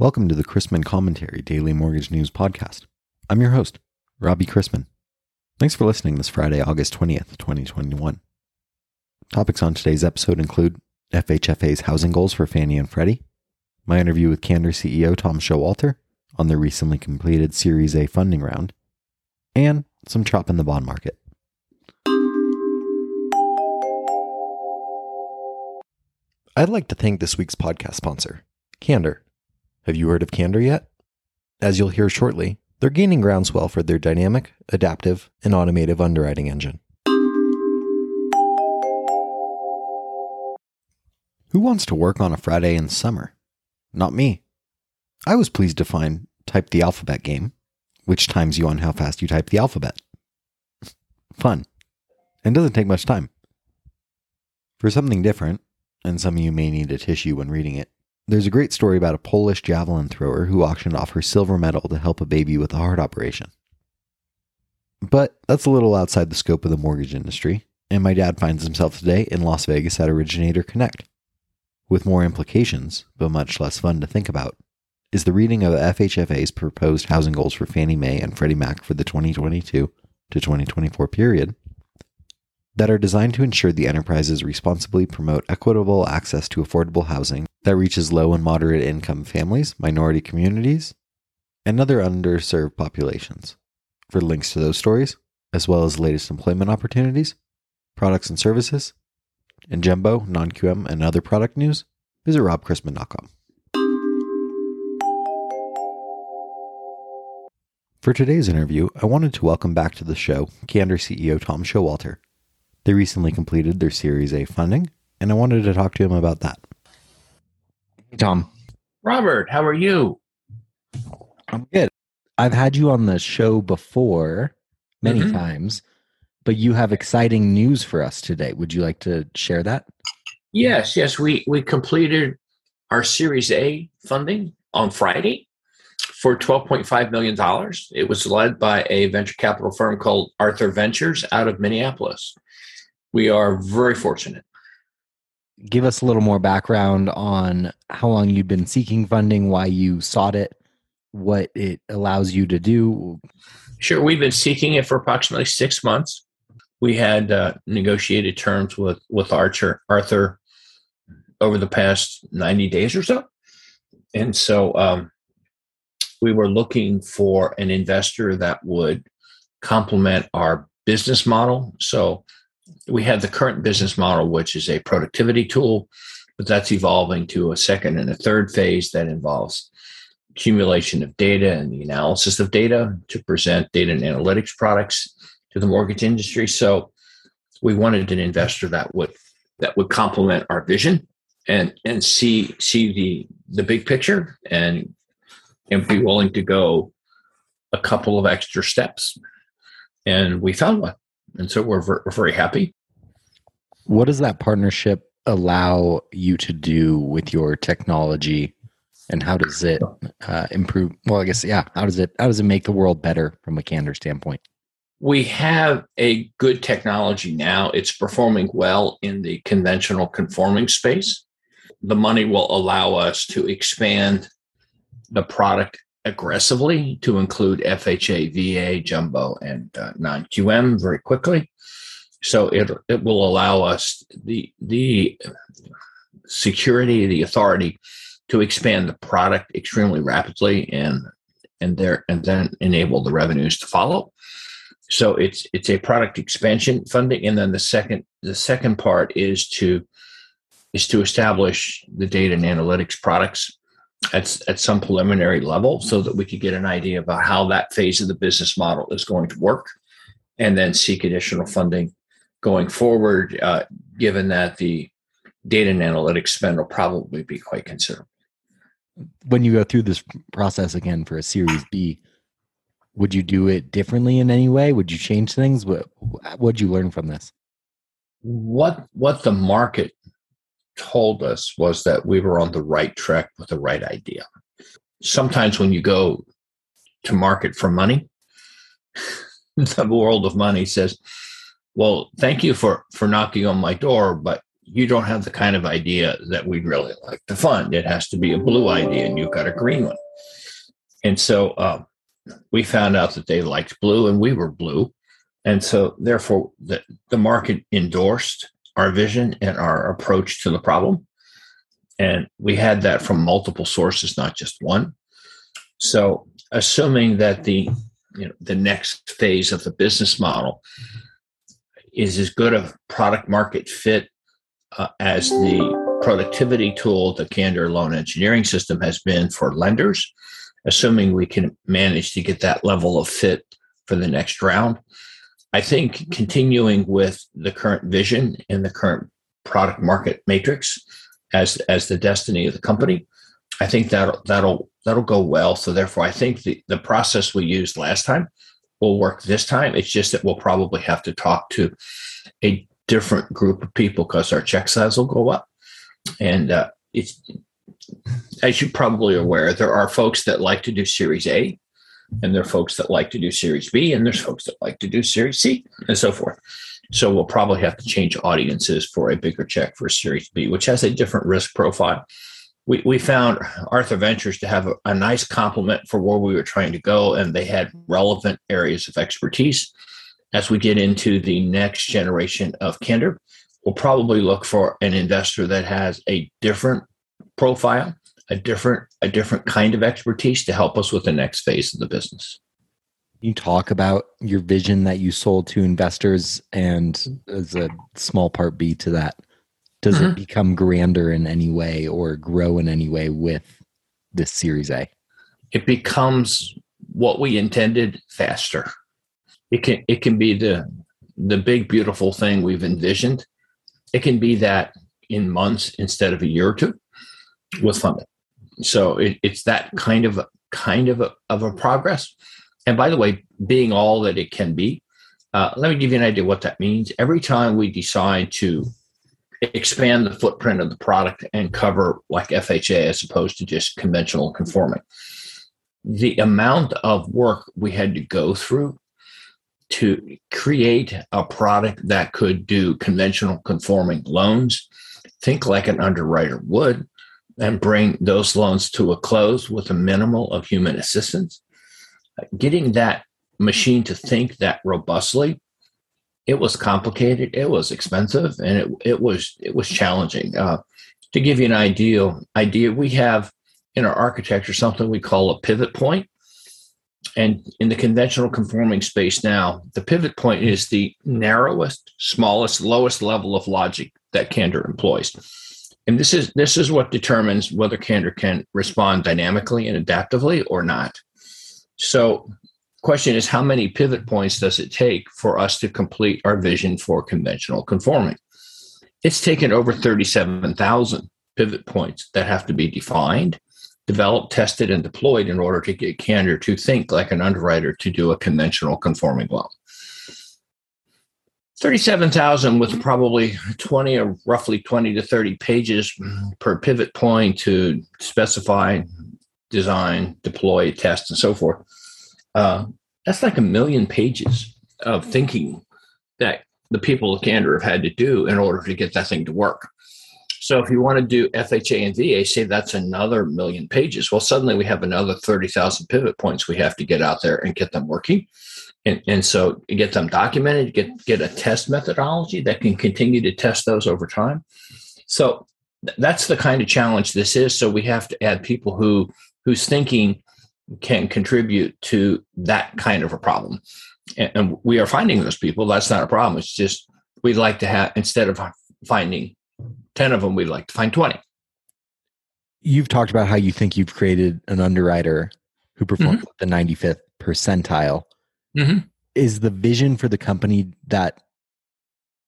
Welcome to the Chrisman Commentary Daily Mortgage News Podcast. I'm your host, Robbie Chrisman. Thanks for listening this Friday, August 20th, 2021. Topics on today's episode include FHFA's housing goals for Fannie and Freddie, my interview with Candor CEO Tom Showalter on their recently completed Series A funding round, and some chop in the bond market. I'd like to thank this week's podcast sponsor, Candor. Have you heard of Candor yet? As you'll hear shortly, they're gaining groundswell for their dynamic, adaptive, and automative underwriting engine. Who wants to work on a Friday in summer? Not me. I was pleased to find Type the Alphabet game, which times you on how fast you type the alphabet. Fun. And doesn't take much time. For something different, and some of you may need a tissue when reading it, there's a great story about a Polish javelin thrower who auctioned off her silver medal to help a baby with a heart operation. But that's a little outside the scope of the mortgage industry, and my dad finds himself today in Las Vegas at Originator Connect. With more implications, but much less fun to think about, is the reading of FHFA's proposed housing goals for Fannie Mae and Freddie Mac for the 2022 to 2024 period that are designed to ensure the enterprises responsibly promote equitable access to affordable housing that reaches low and moderate income families, minority communities, and other underserved populations. For links to those stories, as well as latest employment opportunities, products and services, and Jumbo, non QM, and other product news, visit robchrisman.com. For today's interview, I wanted to welcome back to the show Candor CEO Tom Showalter. They recently completed their Series A funding, and I wanted to talk to him about that. Hey, Tom. Robert, how are you? I'm good. I've had you on the show before many mm-hmm. times, but you have exciting news for us today. Would you like to share that? Yes, yes. We we completed our Series A funding on Friday for $12.5 million. It was led by a venture capital firm called Arthur Ventures out of Minneapolis. We are very fortunate. Give us a little more background on how long you've been seeking funding, why you sought it, what it allows you to do. Sure. We've been seeking it for approximately six months. We had uh, negotiated terms with, with Archer, Arthur over the past 90 days or so. And so um, we were looking for an investor that would complement our business model. So we have the current business model, which is a productivity tool, but that's evolving to a second and a third phase that involves accumulation of data and the analysis of data to present data and analytics products to the mortgage industry. So we wanted an investor that would that would complement our vision and and see see the the big picture and and be willing to go a couple of extra steps. And we found one. And so we're, we're very happy. What does that partnership allow you to do with your technology? And how does it uh, improve? Well, I guess, yeah. How does it, how does it make the world better from a Candor standpoint? We have a good technology now. It's performing well in the conventional conforming space. The money will allow us to expand the product aggressively to include FHA, VA, jumbo, and uh, non QM very quickly. So it it will allow us the the security, the authority to expand the product extremely rapidly and and there and then enable the revenues to follow. So it's it's a product expansion funding, and then the second the second part is to is to establish the data and analytics products at, at some preliminary level so that we could get an idea about how that phase of the business model is going to work and then seek additional funding going forward, uh, given that the data and analytics spend will probably be quite considerable. When you go through this process again for a Series B, would you do it differently in any way? Would you change things? What would you learn from this? What what the market told us was that we were on the right track with the right idea. Sometimes when you go to market for money, the world of money says, "Well, thank you for for knocking on my door, but you don't have the kind of idea that we'd really like to fund. It has to be a blue idea, and you've got a green one. And so uh, we found out that they liked blue, and we were blue. And so, therefore, the, the market endorsed our vision and our approach to the problem. And we had that from multiple sources, not just one. So, assuming that the you know the next phase of the business model is as good a product market fit uh, as the productivity tool the Candor Loan Engineering System has been for lenders, assuming we can manage to get that level of fit for the next round. I think continuing with the current vision and the current product market matrix as as the destiny of the company, I think that that'll that'll go well. So therefore, I think the the process we used last time will work this time. It's just that we'll probably have to talk to a different group of people because our check size will go up, and uh, it's as you probably are aware, there are folks that like to do Series A and there are folks that like to do Series B, and there's folks that like to do Series C, and so forth. So we'll probably have to change audiences for a bigger check for Series B, which has a different risk profile. We, we found Arthur Ventures to have a, a nice complement for where we were trying to go, and they had relevant areas of expertise. As we get into the next generation of Candor we'll probably look for an investor that has a different profile a different a different kind of expertise to help us with the next phase of the business. You talk about your vision that you sold to investors and as a small part b to that? Does mm-hmm. it become grander in any way or grow in any way with this series a? It becomes what we intended faster. It can it can be the the big beautiful thing we've envisioned. It can be that in months instead of a year or two with funding so it, it's that kind of kind of a, of a progress. And by the way, being all that it can be, uh, let me give you an idea what that means. Every time we decide to expand the footprint of the product and cover like FHA as opposed to just conventional conforming, the amount of work we had to go through to create a product that could do conventional conforming loans, think like an underwriter would, and bring those loans to a close with a minimal of human assistance. Getting that machine to think that robustly, it was complicated, it was expensive, and it, it was it was challenging. Uh, to give you an idea, idea, we have in our architecture something we call a pivot point. And in the conventional conforming space now, the pivot point is the narrowest, smallest, lowest level of logic that Candor employs and this is this is what determines whether Candor can respond dynamically and adaptively or not. So question is how many pivot points does it take for us to complete our vision for conventional conforming? It's taken over 37,000 pivot points that have to be defined, developed, tested, and deployed in order to get Candor to think like an underwriter to do a conventional conforming loan. 37,000 with probably 20 or roughly 20 to 30 pages per pivot point to specify, design, deploy, test, and so forth. Uh, that's like a million pages of thinking that the people of Candor have had to do in order to get that thing to work. So if you want to do FHA and VA, say that's another million pages. Well, suddenly we have another 30,000 pivot points we have to get out there and get them working. And, and so get them documented, get, get a test methodology that can continue to test those over time. So that's the kind of challenge this is. So we have to add people who whose thinking can contribute to that kind of a problem. And, and we are finding those people. That's not a problem. It's just we'd like to have instead of finding 10 of them, we'd like to find 20. You've talked about how you think you've created an underwriter who performs mm-hmm. the 95th percentile. Mm-hmm. Is the vision for the company that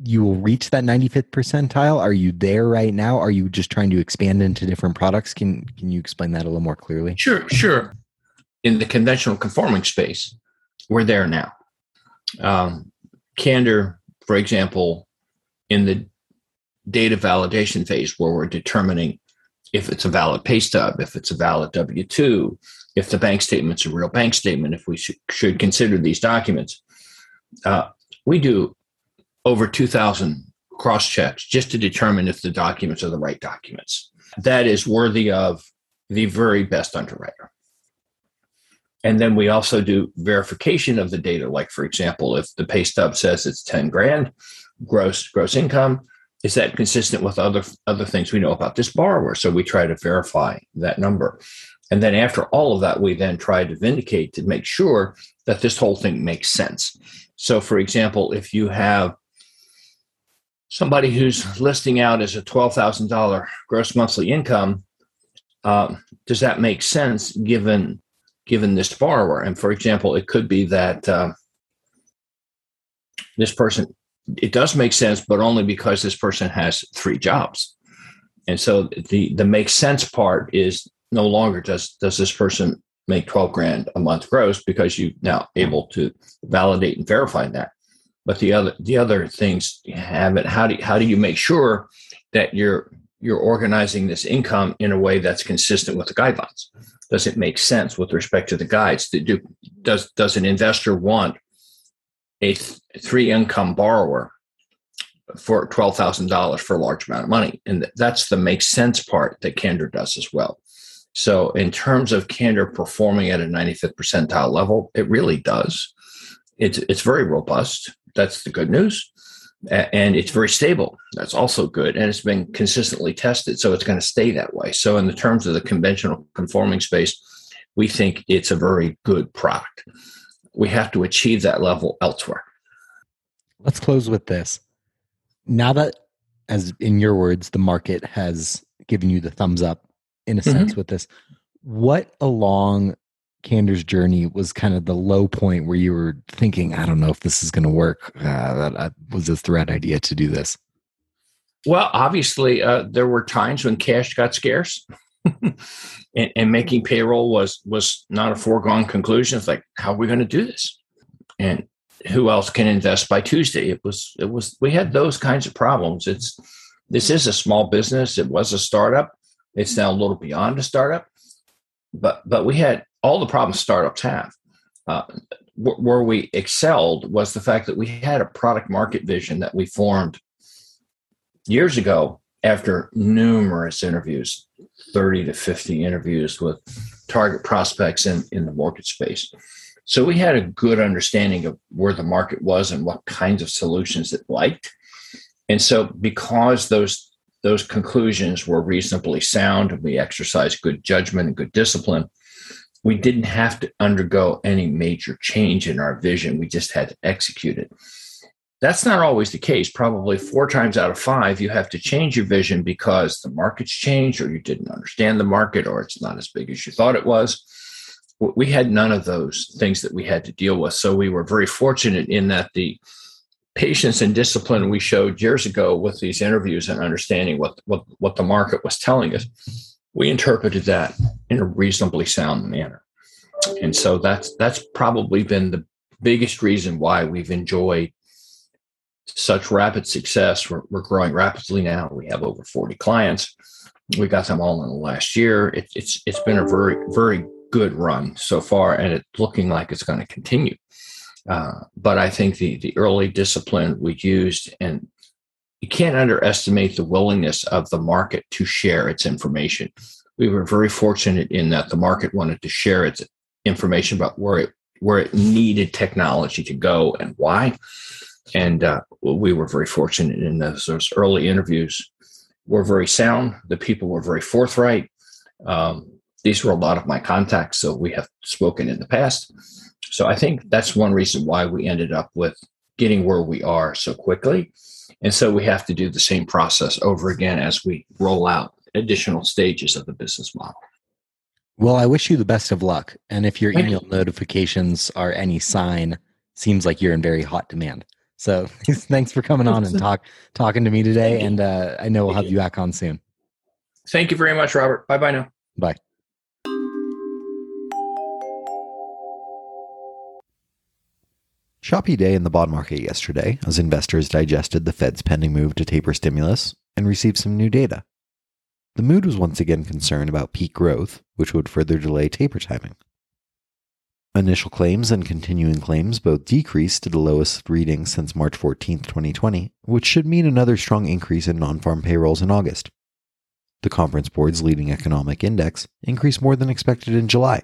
you will reach that 95th percentile? Are you there right now? Are you just trying to expand into different products? Can can you explain that a little more clearly? Sure, sure. In the conventional conforming space, we're there now. Um, Candor, for example, in the data validation phase where we're determining if it's a valid pay stub, if it's a valid W 2, if the bank statement's a real bank statement, if we should, should consider these documents. Uh, we do over 2,000 cross checks just to determine if the documents are the right documents. That is worthy of the very best underwriter. And then we also do verification of the data. Like, for example, if the pay stub says it's 10 grand gross gross income, is that consistent with other other things we know about this borrower? So we try to verify that number. And then after all of that, we then try to vindicate to make sure that this whole thing makes sense. So, for example, if you have somebody who's listing out as a $12,000 gross monthly income, uh, does that make sense given given this borrower? And for example, it could be that uh, this person it does make sense, but only because this person has three jobs. And so the the make sense part is no longer does does this person make 12 grand a month gross because you now able to validate and verify that. But the other the other things have it. How do you, how do you make sure that you're you're organizing this income in a way that's consistent with the guidelines? Does it make sense with respect to the guides? Do, does does an investor want a th- three income borrower for twelve thousand dollars for a large amount of money? And that's the make sense part that Candor does as well. So, in terms of Candor performing at a 95th percentile level, it really does. It's it's very robust. That's the good news, and it's very stable. That's also good, and it's been consistently tested, so it's going to stay that way. So, in the terms of the conventional conforming space, we think it's a very good product. We have to achieve that level elsewhere. Let's close with this. Now that, as in your words, the market has given you the thumbs up in a mm-hmm. sense with this. What along Candor's journey was kind of the low point where you were thinking, I don't know if this is going to work. Uh, that uh, was this the right idea to do this? Well, obviously, uh, there were times when cash got scarce, and, and, making payroll was was not a foregone conclusion. It's like, how are we going to do this? And who else can invest by Tuesday? It was it was we had those kinds of problems. It's this is a small business. It was a startup. It's now a little beyond a startup, but but we had all the problems startups have. Uh, where we excelled was the fact that we had a product market vision that we formed years ago after numerous interviews 30 to 50 interviews with target prospects in, in the mortgage space so we had a good understanding of where the market was and what kinds of solutions it liked and so because those those conclusions were reasonably sound and we exercised good judgment and good discipline, we didn't have to undergo any major change in our vision. We just had to execute it. That's not always the case. Probably four times out of five, you have to change your vision because the market's changed or you didn't understand the market or it's not as big as you thought it was. We had none of those things that we had to deal with. So we were very fortunate in that the patience and discipline we showed years ago with these interviews and understanding what, what, what the market was telling us, we interpreted that in a reasonably sound manner. And so that's that's probably been the biggest reason why we've enjoyed such rapid success. We're, we're growing rapidly now. We have over 40 clients. We got them all in the last year. It, it's it's been a very very good run so far, and it's looking like it's going to continue. Uh, but I think the the early discipline we used, and you can't underestimate the willingness of the market to share its information. We were very fortunate in that the market wanted to share its information about where it where it needed technology to go and why. And uh, we were very fortunate in those, those early interviews were very sound. The people were very forthright. Um, these were a lot of my contacts, so we have spoken in the past. So I think that's one reason why we ended up with getting where we are so quickly. And so we have to do the same process over again as we roll out additional stages of the business model. Well, I wish you the best of luck. And if your Thank email you. notifications are any sign, seems like you're in very hot demand. So thanks for coming on and talk talking to me today. And uh, I know we'll have you back on soon. Thank you very much, Robert. Bye bye now. Bye. Choppy day in the bond market yesterday as investors digested the Fed's pending move to taper stimulus and received some new data. The mood was once again concerned about peak growth, which would further delay taper timing. Initial claims and continuing claims both decreased to the lowest reading since March 14, 2020, which should mean another strong increase in non farm payrolls in August. The Conference Board's leading economic index increased more than expected in July,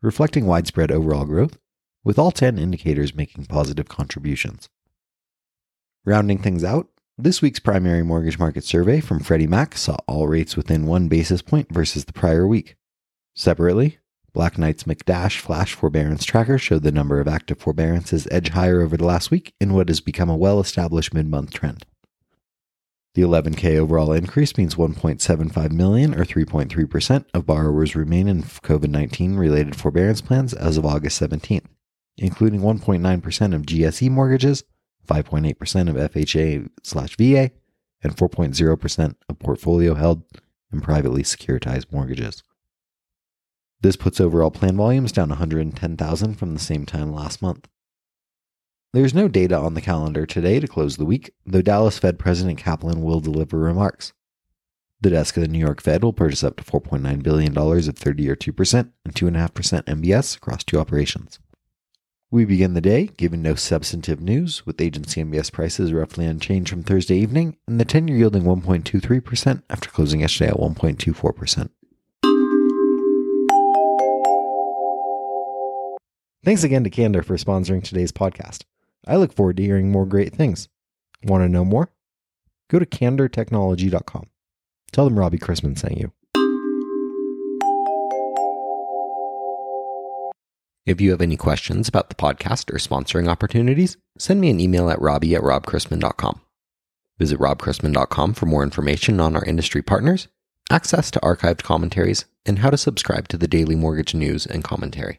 reflecting widespread overall growth, with all 10 indicators making positive contributions. Rounding things out, this week's primary mortgage market survey from Freddie Mac saw all rates within one basis point versus the prior week. Separately, Black Knight's McDash Flash Forbearance Tracker showed the number of active forbearances edge higher over the last week in what has become a well established mid month trend. The 11K overall increase means 1.75 million, or 3.3%, of borrowers remain in COVID 19 related forbearance plans as of August 17th, including 1.9% of GSE mortgages, 5.8% of FHA slash VA, and 4.0% of portfolio held in privately securitized mortgages. This puts overall plan volumes down 110,000 from the same time last month. There's no data on the calendar today to close the week, though Dallas Fed President Kaplan will deliver remarks. The desk of the New York Fed will purchase up to $4.9 billion of 30 year 2% and 2.5% MBS across two operations. We begin the day, given no substantive news, with agency MBS prices roughly unchanged from Thursday evening and the 10 year yielding 1.23% after closing yesterday at 1.24%. Thanks again to Candor for sponsoring today's podcast. I look forward to hearing more great things. Want to know more? Go to candortechnology.com. Tell them Robbie Chrisman sent you. If you have any questions about the podcast or sponsoring opportunities, send me an email at robbie at robchrisman.com. Visit robchrisman.com for more information on our industry partners, access to archived commentaries, and how to subscribe to the daily mortgage news and commentary.